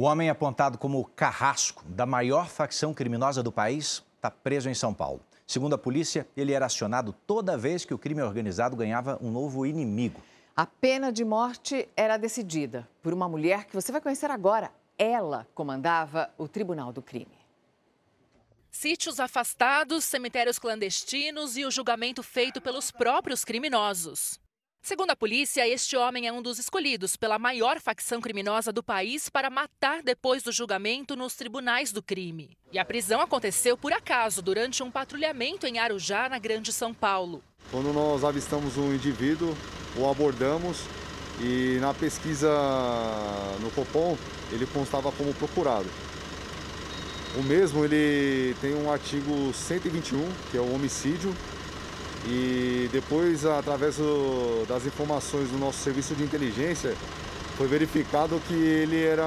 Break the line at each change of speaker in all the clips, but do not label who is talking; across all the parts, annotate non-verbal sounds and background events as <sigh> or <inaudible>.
O homem apontado como carrasco da maior facção criminosa do país está preso em São Paulo. Segundo a polícia, ele era acionado toda vez que o crime organizado ganhava um novo inimigo.
A pena de morte era decidida por uma mulher que você vai conhecer agora. Ela comandava o Tribunal do Crime.
Sítios afastados, cemitérios clandestinos e o julgamento feito pelos próprios criminosos. Segundo a polícia, este homem é um dos escolhidos pela maior facção criminosa do país para matar depois do julgamento nos tribunais do crime. E a prisão aconteceu por acaso durante um patrulhamento em Arujá, na Grande São Paulo.
Quando nós avistamos um indivíduo, o abordamos e na pesquisa no Copom ele constava como procurado. O mesmo ele tem um artigo 121, que é o homicídio, e depois, através do, das informações do nosso serviço de inteligência, foi verificado que ele era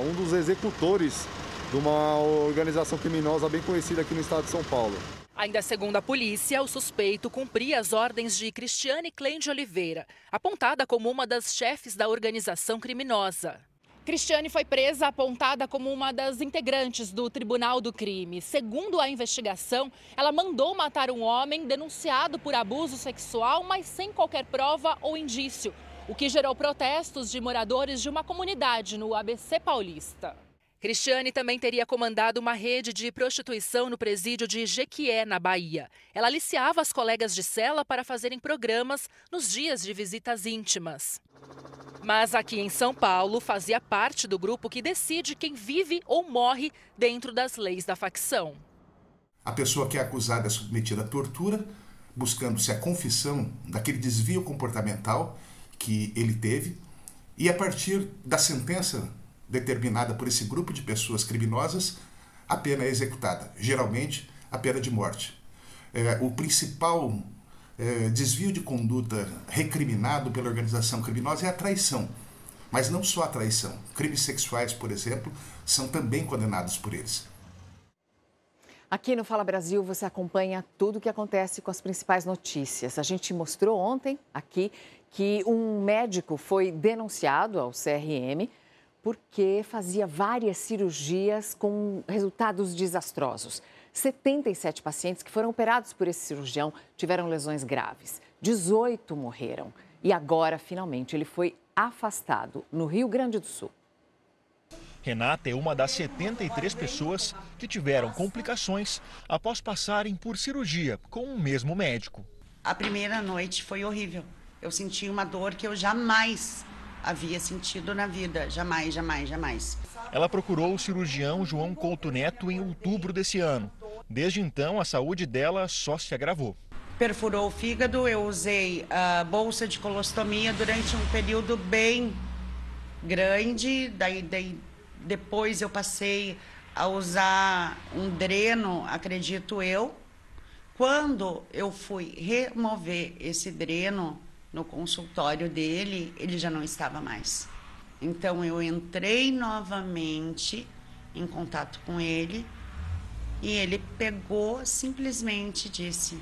um dos executores de uma organização criminosa bem conhecida aqui no estado de São Paulo.
Ainda segundo a polícia, o suspeito cumpria as ordens de Cristiane Klein de Oliveira, apontada como uma das chefes da organização criminosa. Cristiane foi presa apontada como uma das integrantes do Tribunal do Crime. Segundo a investigação, ela mandou matar um homem denunciado por abuso sexual, mas sem qualquer prova ou indício, o que gerou protestos de moradores de uma comunidade no ABC Paulista. Cristiane também teria comandado uma rede de prostituição no presídio de Jequié, na Bahia. Ela aliciava as colegas de cela para fazerem programas nos dias de visitas íntimas. Mas aqui em São Paulo, fazia parte do grupo que decide quem vive ou morre dentro das leis da facção.
A pessoa que é acusada é submetida à tortura, buscando-se a confissão daquele desvio comportamental que ele teve, e a partir da sentença determinada por esse grupo de pessoas criminosas, a pena é executada, geralmente a pena de morte. É, o principal é, desvio de conduta recriminado pela organização criminosa é a traição. Mas não só a traição. Crimes sexuais, por exemplo, são também condenados por eles.
Aqui no Fala Brasil você acompanha tudo o que acontece com as principais notícias. A gente mostrou ontem aqui que um médico foi denunciado ao CRM porque fazia várias cirurgias com resultados desastrosos. 77 pacientes que foram operados por esse cirurgião tiveram lesões graves. 18 morreram. E agora, finalmente, ele foi afastado no Rio Grande do Sul.
Renata é uma das 73 pessoas que tiveram complicações após passarem por cirurgia com o mesmo médico.
A primeira noite foi horrível. Eu senti uma dor que eu jamais havia sentido na vida. Jamais, jamais, jamais.
Ela procurou o cirurgião João Couto Neto em outubro desse ano. Desde então, a saúde dela só se agravou.
Perfurou o fígado, eu usei a bolsa de colostomia durante um período bem grande, daí, daí depois eu passei a usar um dreno, acredito eu. Quando eu fui remover esse dreno no consultório dele, ele já não estava mais. Então eu entrei novamente em contato com ele e ele pegou, simplesmente disse: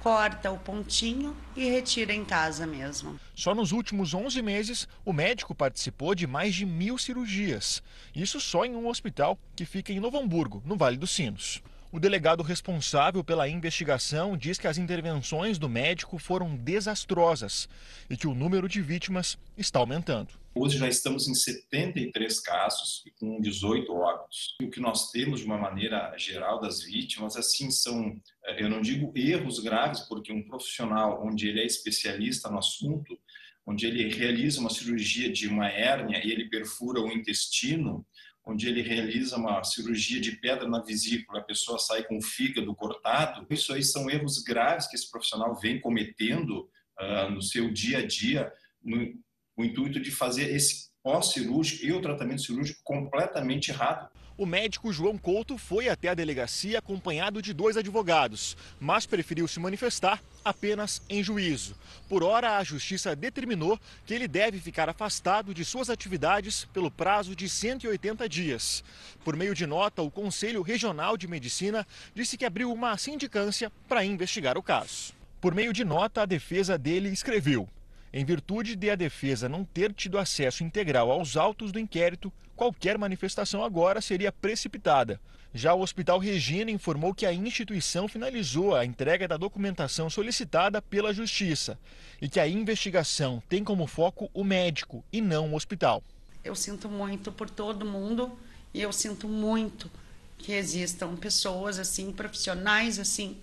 corta o pontinho e retira em casa mesmo.
Só nos últimos 11 meses, o médico participou de mais de mil cirurgias. Isso só em um hospital que fica em Novo Hamburgo, no Vale dos Sinos. O delegado responsável pela investigação diz que as intervenções do médico foram desastrosas e que o número de vítimas está aumentando.
Hoje já estamos em 73 casos e com 18 óbitos. O que nós temos de uma maneira geral das vítimas, assim, são, eh, eu não digo erros graves, porque um profissional onde ele é especialista no assunto, onde ele realiza uma cirurgia de uma hérnia e ele perfura o intestino, onde ele realiza uma cirurgia de pedra na vesícula, a pessoa sai com o fígado cortado. Isso aí são erros graves que esse profissional vem cometendo uh, no seu dia a dia, no, o intuito de fazer esse pós-cirúrgico e o tratamento cirúrgico completamente errado.
O médico João Couto foi até a delegacia acompanhado de dois advogados, mas preferiu se manifestar apenas em juízo. Por hora, a justiça determinou que ele deve ficar afastado de suas atividades pelo prazo de 180 dias. Por meio de nota, o Conselho Regional de Medicina disse que abriu uma sindicância para investigar o caso. Por meio de nota, a defesa dele escreveu: Em virtude de a defesa não ter tido acesso integral aos autos do inquérito, qualquer manifestação agora seria precipitada. Já o Hospital Regina informou que a instituição finalizou a entrega da documentação solicitada pela Justiça e que a investigação tem como foco o médico e não o hospital.
Eu sinto muito por todo mundo e eu sinto muito que existam pessoas assim, profissionais assim,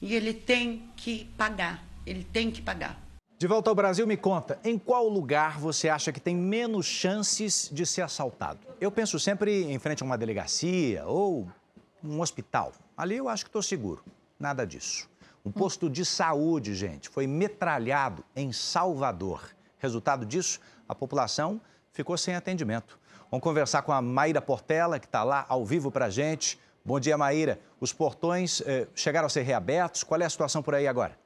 e ele tem que pagar, ele tem que pagar.
De volta ao Brasil, me conta, em qual lugar você acha que tem menos chances de ser assaltado? Eu penso sempre em frente a uma delegacia ou um hospital. Ali eu acho que estou seguro. Nada disso. Um posto de saúde, gente, foi metralhado em Salvador. Resultado disso, a população ficou sem atendimento. Vamos conversar com a Maíra Portela, que está lá ao vivo para a gente. Bom dia, Maíra. Os portões eh, chegaram a ser reabertos. Qual é a situação por aí agora?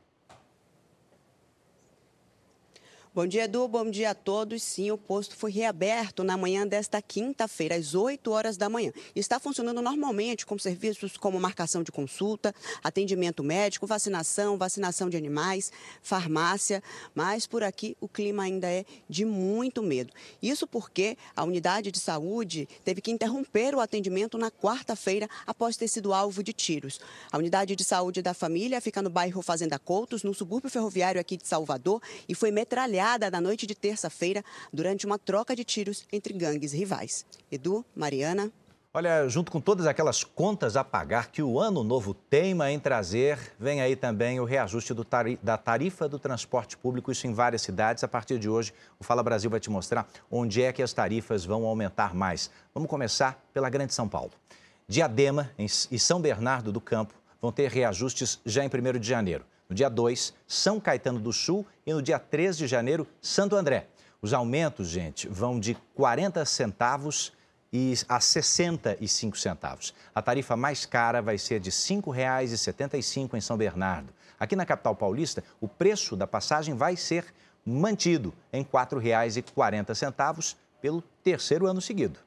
Bom dia, Edu. Bom dia a todos. Sim, o posto foi reaberto na manhã desta quinta-feira, às 8 horas da manhã. Está funcionando normalmente com serviços como marcação de consulta, atendimento médico, vacinação, vacinação de animais, farmácia. Mas por aqui o clima ainda é de muito medo. Isso porque a unidade de saúde teve que interromper o atendimento na quarta-feira após ter sido alvo de tiros. A unidade de saúde da família fica no bairro Fazenda Coutos, no subúrbio ferroviário aqui de Salvador, e foi metralhada na noite de terça-feira durante uma troca de tiros entre gangues rivais. Edu, Mariana.
Olha, junto com todas aquelas contas a pagar que o ano novo teima em trazer, vem aí também o reajuste tari da tarifa do transporte público, isso em várias cidades. A partir de hoje, o Fala Brasil vai te mostrar onde é que as tarifas vão aumentar mais. Vamos começar pela Grande São Paulo. Diadema e São Bernardo do Campo vão ter reajustes já em 1 de janeiro. No dia 2, São Caetano do Sul e no dia 3 de janeiro, Santo André. Os aumentos, gente, vão de 40 centavos e a 65 centavos. A tarifa mais cara vai ser de R$ 5,75 em São Bernardo. Aqui na capital paulista, o preço da passagem vai ser mantido em R$ 4,40 pelo terceiro ano seguido.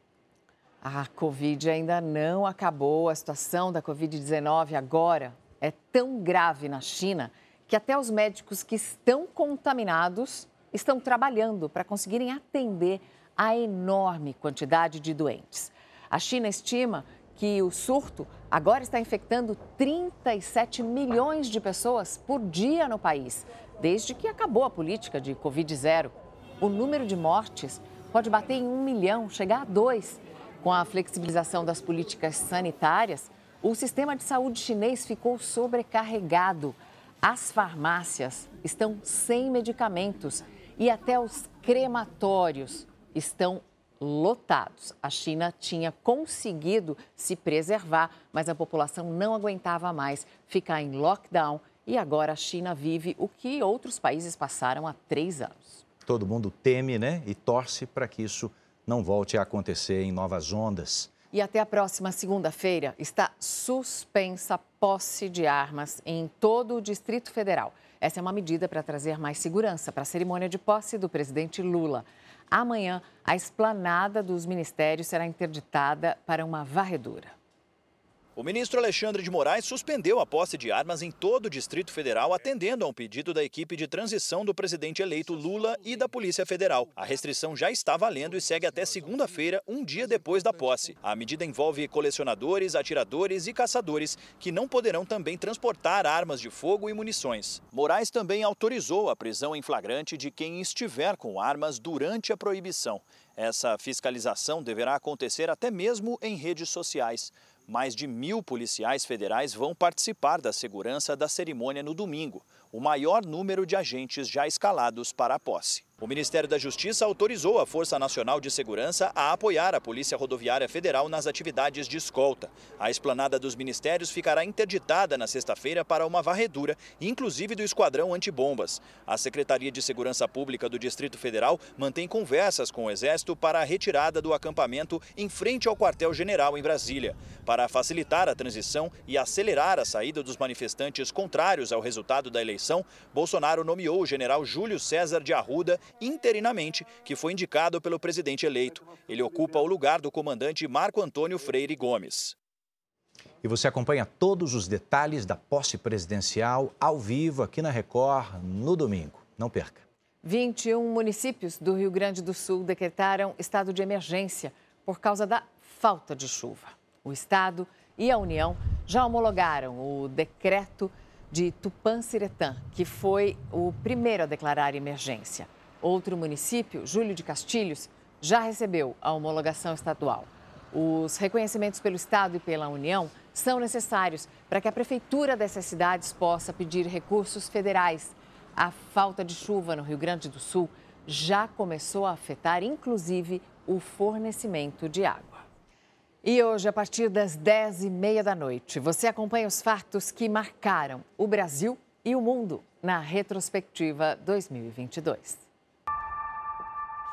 A Covid ainda não acabou. A situação da Covid-19 agora é tão grave na China que até os médicos que estão contaminados estão trabalhando para conseguirem atender a enorme quantidade de doentes. A China estima que o surto agora está infectando 37 milhões de pessoas por dia no país, desde que acabou a política de Covid-0. O número de mortes pode bater em um milhão, chegar a dois. Com a flexibilização das políticas sanitárias, o sistema de saúde chinês ficou sobrecarregado. As farmácias estão sem medicamentos e até os crematórios estão lotados. A China tinha conseguido se preservar, mas a população não aguentava mais ficar em lockdown e agora a China vive o que outros países passaram há três anos.
Todo mundo teme, né? E torce para que isso não volte a acontecer em novas ondas.
E até a próxima segunda-feira está suspensa a posse de armas em todo o Distrito Federal. Essa é uma medida para trazer mais segurança para a cerimônia de posse do presidente Lula. Amanhã, a esplanada dos ministérios será interditada para uma varredura.
O ministro Alexandre de Moraes suspendeu a posse de armas em todo o Distrito Federal, atendendo a um pedido da equipe de transição do presidente eleito Lula e da Polícia Federal. A restrição já está valendo e segue até segunda-feira, um dia depois da posse. A medida envolve colecionadores, atiradores e caçadores, que não poderão também transportar armas de fogo e munições. Moraes também autorizou a prisão em flagrante de quem estiver com armas durante a proibição. Essa fiscalização deverá acontecer até mesmo em redes sociais. Mais de mil policiais federais vão participar da segurança da cerimônia no domingo, o maior número de agentes já escalados para a posse. O Ministério da Justiça autorizou a Força Nacional de Segurança a apoiar a Polícia Rodoviária Federal nas atividades de escolta. A esplanada dos ministérios ficará interditada na sexta-feira para uma varredura, inclusive do Esquadrão Antibombas. A Secretaria de Segurança Pública do Distrito Federal mantém conversas com o Exército para a retirada do acampamento em frente ao quartel-general em Brasília. Para facilitar a transição e acelerar a saída dos manifestantes contrários ao resultado da eleição, Bolsonaro nomeou o general Júlio César de Arruda interinamente, que foi indicado pelo presidente eleito. Ele ocupa o lugar do comandante Marco Antônio Freire Gomes.
E você acompanha todos os detalhes da posse presidencial ao vivo aqui na Record no domingo. Não perca.
21 municípios do Rio Grande do Sul decretaram estado de emergência por causa da falta de chuva. O estado e a União já homologaram o decreto de Tupã-Siretã, que foi o primeiro a declarar emergência. Outro município, Júlio de Castilhos, já recebeu a homologação estadual. Os reconhecimentos pelo Estado e pela União são necessários para que a Prefeitura dessas cidades possa pedir recursos federais. A falta de chuva no Rio Grande do Sul já começou a afetar, inclusive, o fornecimento de água. E hoje, a partir das 10h30 da noite, você acompanha os fatos que marcaram o Brasil e o mundo na retrospectiva 2022.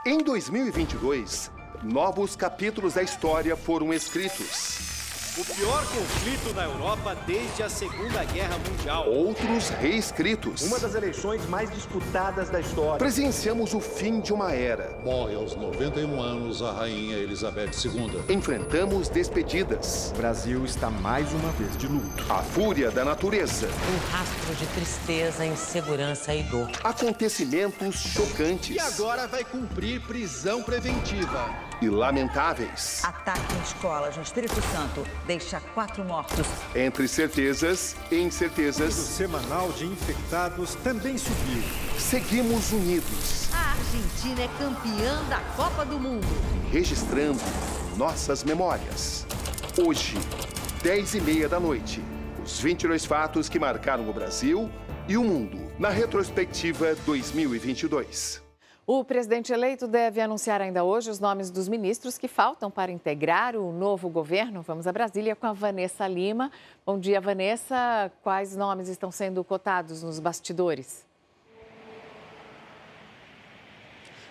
Em 2022, novos capítulos da história foram escritos.
O pior conflito na Europa desde a Segunda Guerra Mundial.
Outros reescritos.
Uma das eleições mais disputadas da história.
Presenciamos o fim de uma era.
Morre aos 91 anos a rainha Elizabeth II.
Enfrentamos despedidas.
O Brasil está mais uma vez de luto.
A fúria da natureza.
Um rastro de tristeza, insegurança e dor.
Acontecimentos chocantes.
E agora vai cumprir prisão preventiva
e lamentáveis.
Ataque em escolas no Espírito Santo deixa quatro mortos.
Entre certezas e incertezas.
O semanal de infectados também subiu.
Seguimos unidos.
A Argentina é campeã da Copa do Mundo.
Registrando nossas memórias. Hoje, 10 e meia da noite, os 22 fatos que marcaram o Brasil e o mundo na retrospectiva 2022.
O presidente eleito deve anunciar ainda hoje os nomes dos ministros que faltam para integrar o novo governo. Vamos a Brasília com a Vanessa Lima. Bom dia, Vanessa. Quais nomes estão sendo cotados nos bastidores?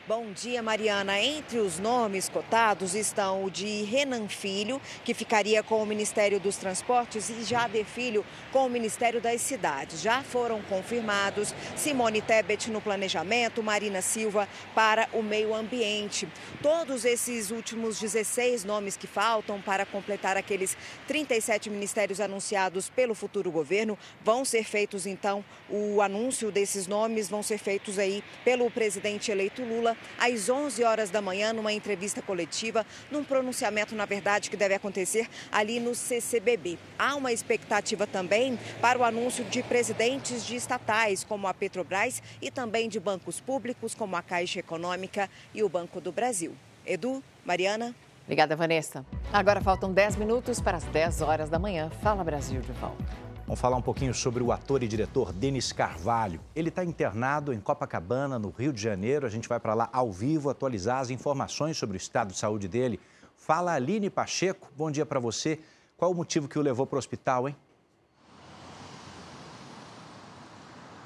Bom dia, Mariana. Entre os nomes cotados estão o de Renan Filho, que ficaria com o Ministério dos Transportes, e Jader Filho com o Ministério das Cidades. Já foram confirmados Simone Tebet no planejamento, Marina Silva para o meio ambiente. Todos esses últimos 16 nomes que faltam para completar aqueles 37 ministérios anunciados pelo futuro governo vão ser feitos, então, o anúncio desses nomes vão ser feitos aí pelo presidente eleito Lula às 11 horas da manhã, numa entrevista coletiva, num pronunciamento, na verdade, que deve acontecer ali no CCBB. Há uma expectativa também para o anúncio de presidentes de estatais, como a Petrobras, e também de bancos públicos, como a Caixa Econômica e o Banco do Brasil. Edu, Mariana.
Obrigada, Vanessa. Agora faltam 10 minutos para as 10 horas da manhã. Fala Brasil de volta.
Vamos falar um pouquinho sobre o ator e diretor Denis Carvalho. Ele está internado em Copacabana, no Rio de Janeiro. A gente vai para lá ao vivo atualizar as informações sobre o estado de saúde dele. Fala Aline Pacheco, bom dia para você. Qual o motivo que o levou para o hospital, hein?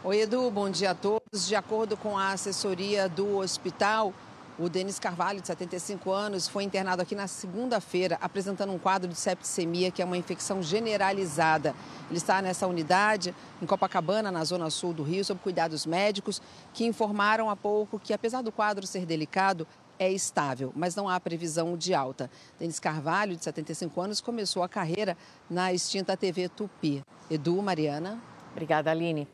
Oi, Edu, bom dia a todos. De acordo com a assessoria do hospital, o Denis Carvalho, de 75 anos, foi internado aqui na segunda-feira, apresentando um quadro de septicemia, que é uma infecção generalizada. Ele está nessa unidade, em Copacabana, na zona sul do Rio, sob cuidados médicos, que informaram há pouco que, apesar do quadro ser delicado, é estável, mas não há previsão de alta. Denis Carvalho, de 75 anos, começou a carreira na extinta TV Tupi. Edu, Mariana.
Obrigada, Aline.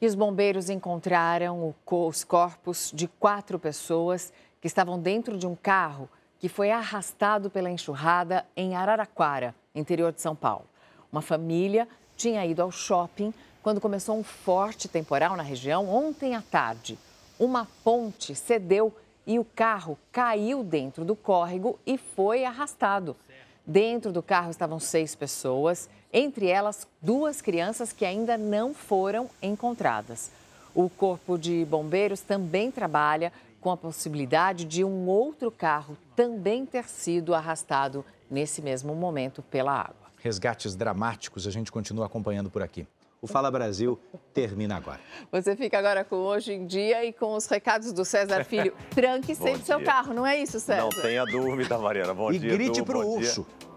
E os bombeiros encontraram os corpos de quatro pessoas que estavam dentro de um carro que foi arrastado pela enxurrada em Araraquara, interior de São Paulo. Uma família tinha ido ao shopping quando começou um forte temporal na região ontem à tarde. Uma ponte cedeu e o carro caiu dentro do córrego e foi arrastado. Dentro do carro estavam seis pessoas, entre elas duas crianças que ainda não foram encontradas. O Corpo de Bombeiros também trabalha com a possibilidade de um outro carro também ter sido arrastado nesse mesmo momento pela água.
Resgates dramáticos a gente continua acompanhando por aqui. O Fala Brasil termina agora.
Você fica agora com Hoje em Dia e com os recados do César Filho. <laughs> Tranque sempre seu carro, não é isso, César?
Não tenha dúvida, Mariana. Bom
e
dia.
E grite para o urso.